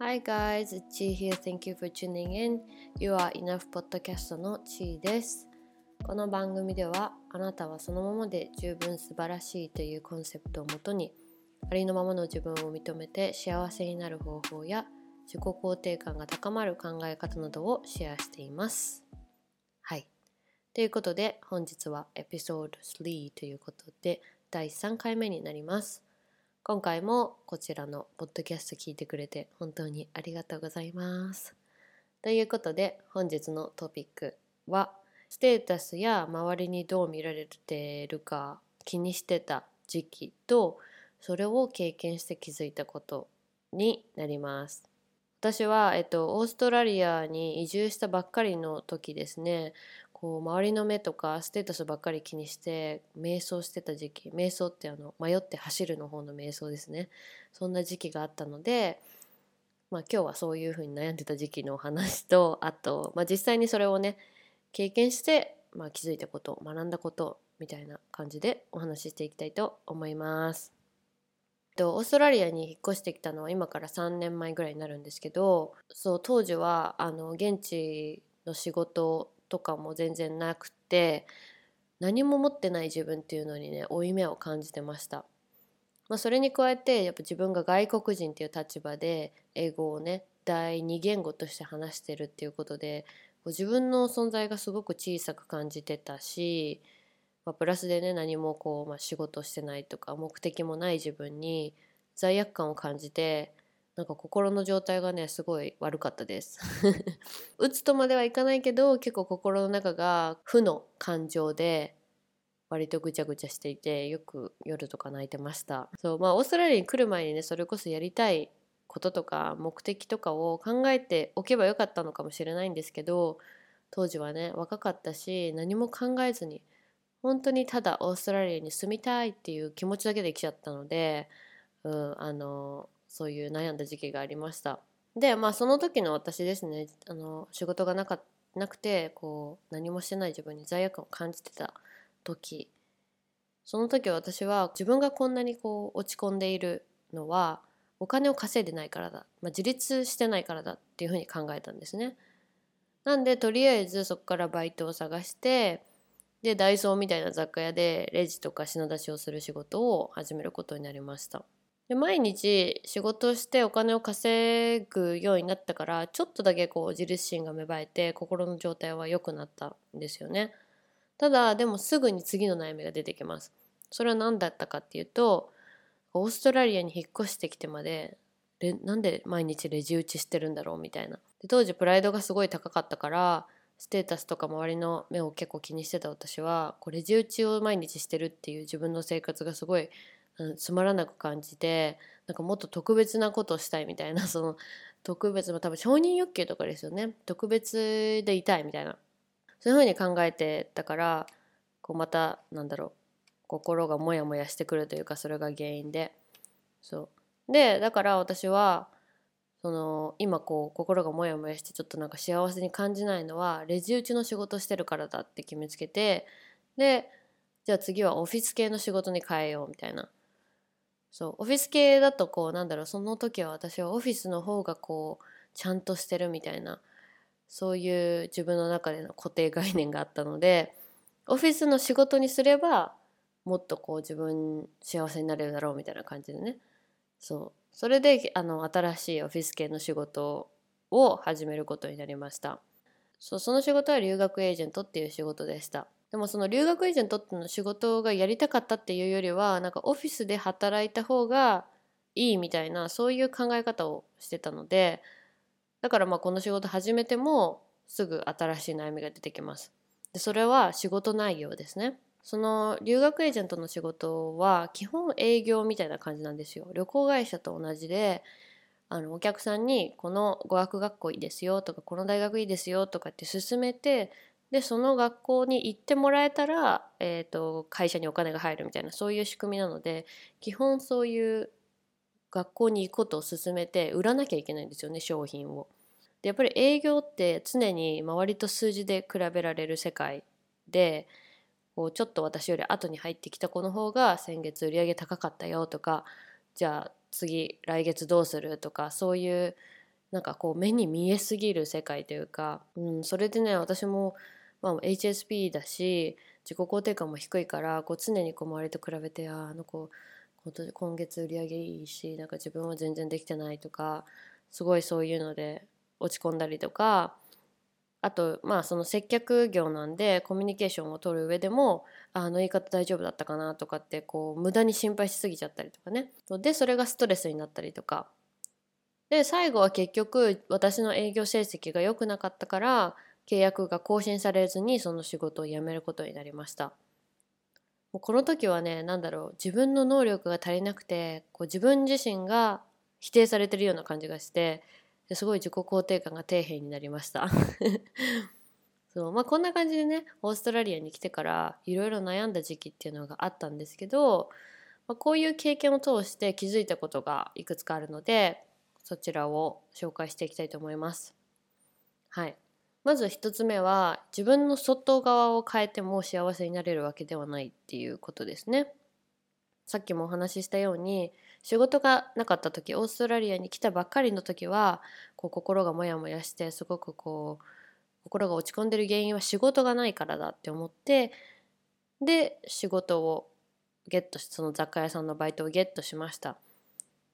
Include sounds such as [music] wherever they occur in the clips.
Hi guys, it's Chi here. Thank you for tuning in. You are enough podcast の Chi です。この番組ではあなたはそのままで十分素晴らしいというコンセプトをもとにありのままの自分を認めて幸せになる方法や自己肯定感が高まる考え方などをシェアしています。はい。ということで本日はエピソード3ということで第3回目になります。今回もこちらのポッドキャスト聞いてくれて本当にありがとうございます。ということで本日のトピックはステータスや周りにどう見られているか気にしてた時期とそれを経験して気づいたことになります。私は、えっと、オーストラリアに移住したばっかりの時ですねこう周りの目とかステータスばっかり気にして瞑想してた時期瞑想ってあの迷って走るの方の瞑想ですねそんな時期があったので、まあ、今日はそういうふうに悩んでた時期のお話とあと、まあ、実際にそれをね経験して、まあ、気づいたこと学んだことみたいな感じでお話ししていきたいと思います。とオーストラリアに引っ越してきたのは今から3年前ぐらいになるんですけどそう当時はあの現地の仕事とかも全然なくて何も持ってない自分っていうのにね負い目を感じてました。まあ、それに加えてやっぱ自分が外国人っていう立場で英語をね第二言語として話してるっていうことで自分の存在がすごく小さく感じてたし、まあ、プラスでね何もこう、まあ、仕事してないとか目的もない自分に罪悪感を感じてなんか心の状態がねすごい悪かったです。[laughs] うつとまではいかないけど結構心の中が負の感情で割とぐちゃぐちゃしていてよく夜とか泣いてましたそうまあオーストラリアに来る前にねそれこそやりたいこととか目的とかを考えておけばよかったのかもしれないんですけど当時はね若かったし何も考えずに本当にただオーストラリアに住みたいっていう気持ちだけで来ちゃったので、うん、あのそういう悩んだ時期がありましたでまあその時の私ですねあの仕事がなかなくてこう何もしてない自分に罪悪感を感じてた時その時私は自分がこんなにこう落ち込んでいるのはお金を稼いでないからだ、まあ、自立してないからだっていうふうに考えたんですね。なんでとりあえずそこからバイトを探してでダイソーみたいな雑貨屋でレジとか品出しをする仕事を始めることになりました。で毎日仕事をしてお金を稼ぐようになったからちょっとだけこう自立心が芽生えて心の状態は良くなったんですよね。ただでもすぐに次の悩みが出てきます。それは何だったかっていうとオーストラリアに引っ越してきてまでなんで毎日レジ打ちしてるんだろうみたいなで当時プライドがすごい高かったからステータスとか周りの目を結構気にしてた私はこうレジ打ちを毎日してるっていう自分の生活がすごい、うん、つまらなく感じてなんかもっと特別なことをしたいみたいな [laughs] その特別の多分承認欲求とかですよね。特別でいたいみたいな。そういうふうに考えてたからこうまたなんだろう心がモヤモヤしてくるというかそれが原因で。そう。でだから私はその今こう心がモヤモヤしてちょっとなんか幸せに感じないのはレジ打ちの仕事してるからだって決めつけてでじゃあ次はオフィス系の仕事に変えようみたいな。そうオフィス系だとこうなんだろうその時は私はオフィスの方がこうちゃんとしてるみたいなそういう自分の中での固定概念があったのでオフィスの仕事にすればもっとこう自分幸せになれるだろうみたいな感じでね。そうそれであの新しいオフィス系の仕事を始めることになりました。そうその仕事は留学エージェントっていう仕事でした。でもその留学エージェントっての仕事がやりたかったっていうよりはなんかオフィスで働いた方がいいみたいなそういう考え方をしてたのでだからまあこの仕事始めてもすぐ新しい悩みが出てきます。でそれは仕事内容ですね。その留学エージェントの仕事は基本営業みたいな感じなんですよ。旅行会社と同じであのお客さんにこの語学学校いいですよとかこの大学いいですよとかって勧めてでその学校に行ってもらえたら、えーと、会社にお金が入るみたいなそういう仕組みなので基本そういう学校に行くことを勧めて売らなきゃいけないんですよね商品を。でやっぱり営業って常に周りと数字で比べられる世界でこうちょっと私より後に入ってきた子の方が先月売り上げ高かったよとかじゃあ次来月どうするとかそういうなんかこう目に見えすぎる世界というか、うん、それでね私も、まあ、HSP だし自己肯定感も低いからこう常にこう周りと比べてああの子今月売り上げいいしなんか自分は全然できてないとかすごいそういうので落ち込んだりとかあとまあその接客業なんでコミュニケーションを取る上でもあの言い方大丈夫だったかなとかってこう無駄に心配しすぎちゃったりとかね。でそれがストレスになったりとか。で最後は結局私の営業成績が良くなかったから契約が更新されずにその仕事を辞めることになりました。もうこの時はね何だろう自分の能力が足りなくてこう自分自身が否定されてるような感じがしてすごい自己肯定感が底辺になりました。[laughs] そうまあこんな感じでねオーストラリアに来てからいろいろ悩んだ時期っていうのがあったんですけど、まあ、こういう経験を通して気づいたことがいくつかあるのでそちらを紹介していきたいと思います。はい、まず一つ目は自分の外側を変えても幸せになれるわけではないっていうことですね。さっきもお話ししたように仕事がなかった時オーストラリアに来たばっかりの時はこう心がモヤモヤしてすごくこう心が落ち込んでる原因は仕事がないからだって思ってで仕事をゲットしその雑貨屋さんのバイトをゲットしました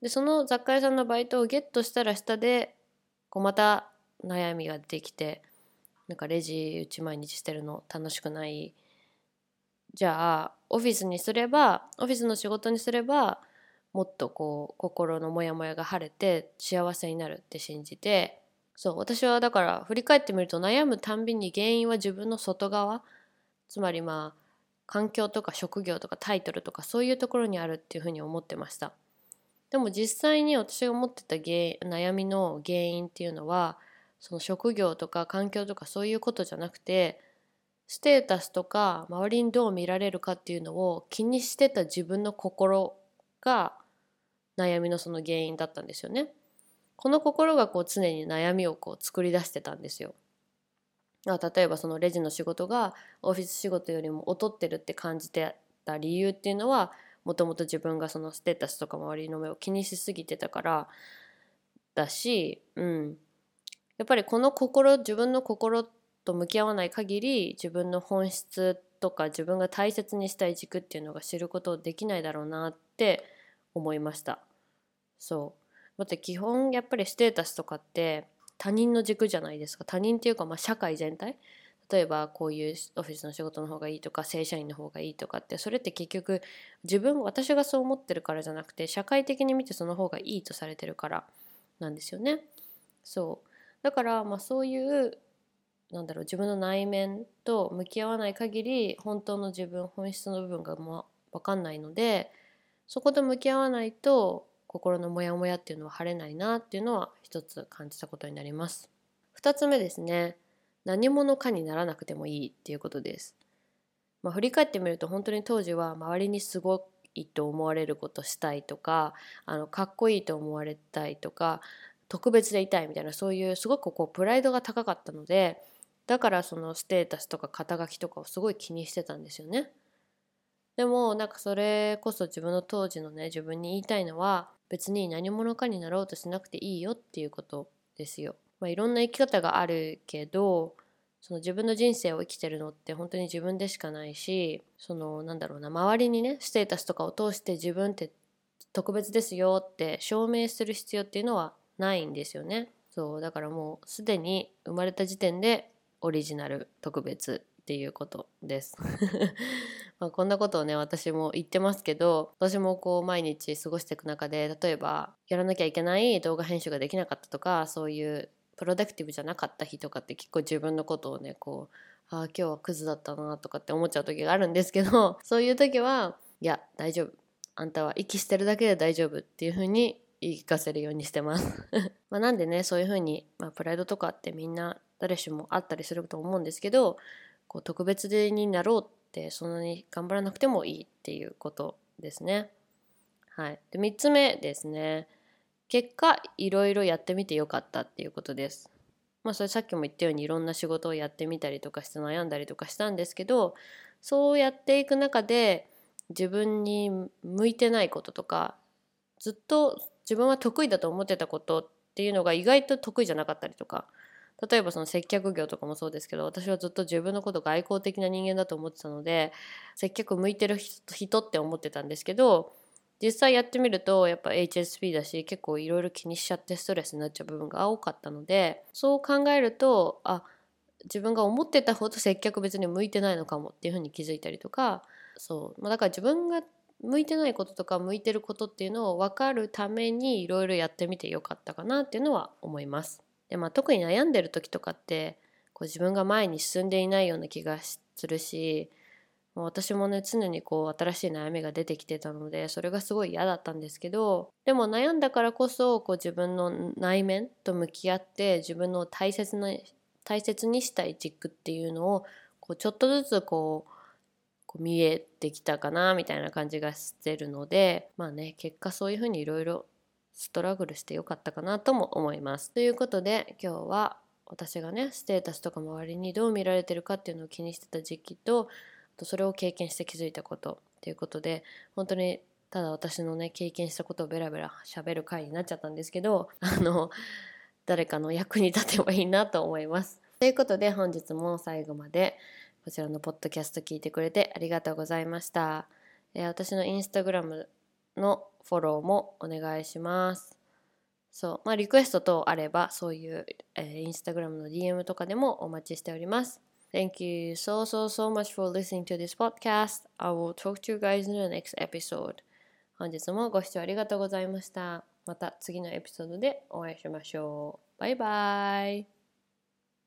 でその雑貨屋さんのバイトをゲットしたら下でこうまた悩みが出てきてなんかレジうち毎日してるの楽しくない。じゃあオフィスにすればオフィスの仕事にすればもっとこう心のモヤモヤが晴れて幸せになるって信じて。そう私はだから振り返ってみると悩むたんびに原因は自分の外側。つまりまあ環境とか職業とかタイトルとかそういうところにあるっていうふうに思ってました。でも実際に私が持ってた原悩みの原因っていうのはその職業とか環境とかそういうことじゃなくてステータスとか周りにどう見られるかっていうのを気にしてた自分の心が悩みのその原因だったんですよね。この心がこう常に悩みをこう作り出してたんですよ。例えばそのレジの仕事がオフィス仕事よりも劣ってるって感じてた理由っていうのはもともと自分がそのステータスとか周りの目を気にしすぎてたからだし、うん、やっぱりこの心自分の心と向き合わない限り自分の本質とか自分が大切にしたい軸っていうのが知ることできないだろうなって思いました。そう。だって基本やっぱりステータスとかって他人の軸じゃないですか。他人っていうかまあ社会全体。例えばこういうオフィスの仕事の方がいいとか正社員の方がいいとかってそれって結局自分私がそう思ってるからじゃなくて社会的に見てその方がいいとされてるからなんですよね。そう。だからまあそういうなんだろう自分の内面と向き合わない限り本当の自分本質の部分がま分かんないのでそこと向き合わないと心のモヤモヤっていうのは晴れないなっていうのは一つ感じたことになります。二つ目ですね何者かにならなくてもいいっていうことです。まあ、振り返ってみると本当に当時は周りにすごいと思われることしたいとかあのかっこいいと思われたいとか特別でいたいみたいなそういうすごくこうプライドが高かったのでだからそのステータスとか肩書きとかをすごい気にしてたんですよね。でもなんかそれこそ自分の当時のね自分に言いたいのは別に何者かになろうとしなくていいよっていうことですよ。まあ、いろんな生き方があるけどその自分の人生を生きてるのって本当に自分でしかないしそのなんだろうな周りにねステータスとかを通して自分って特別ですよって証明する必要っていうのはないんですよね。そうだからもうすでに生まれた時点でオリジナル特別っていうことです。[laughs] まあこんなことをね私も言ってますけど私もこう毎日過ごしていく中で例えばやらなきゃいけない動画編集ができなかったとかそういうプロダクティブじゃなかった日とかって結構自分のことをねこうああ今日はクズだったなとかって思っちゃう時があるんですけど [laughs] そういう時はいや大丈夫あんたは息してるだけで大丈夫っていう風に言い聞かせるようにしてます [laughs] まあなんでねそういう風に、まあ、プライドとかってみんな誰しもあったりすると思うんですけどこう特別になろうってそんなに頑張らなくてもいいっていうことですね。はい、で3つ目ですね結果いろいろやってみてよかったっていうことです。まあそれさっきも言ったようにいろんな仕事をやってみたりとかして悩んだりとかしたんですけどそうやっていく中で自分に向いてないこととかずっと自分は得意だと思ってたことっていうのが意外と得意じゃなかったりとか例えばその接客業とかもそうですけど私はずっと自分のこと外交的な人間だと思ってたので接客向いてる人って思ってたんですけど実際やってみるとやっぱ HSP だし結構いろいろ気にしちゃってストレスになっちゃう部分が多かったのでそう考えるとあ自分が思ってたほど接客別に向いてないのかもっていうふうに気づいたりとかそう、ま、だから自分が向いてないこととか向いてることっていうのを分かるためにいろいろやってみてよかったかなっていうのは思います。でまあ、特に悩んでる時とかってこう自分が前に進んでいないような気がするしもう私もね常にこう新しい悩みが出てきてたのでそれがすごい嫌だったんですけどでも悩んだからこそこう自分の内面と向き合って自分の大切な大切にしたい軸っていうのをこうちょっとずつこうこう見えてきたかなみたいな感じがしてるのでまあね結果そういうふうにいろいろストラグルしてよかったかなとも思います。ということで今日は私がねステータスとか周りにどう見られてるかっていうのを気にしてた時期ととそれを経験して気づいたことっていうことで本当にただ私のね経験したことをベラベラ喋る回になっちゃったんですけどあの誰かの役に立てばいいなと思います。ということで本日も最後までこちらのポッドキャスト聞いてくれてありがとうございました。えー、私のインスタグラムのフォローもお願いします。そう、まあリクエスト等あればそういう、えー、インスタグラムの DM とかでもお待ちしております。Thank you so, so, so much for listening to this podcast. I will talk to you guys in the next episode. 本日もご視聴ありがとうございました。また次のエピソードでお会いしましょう。バイバイ。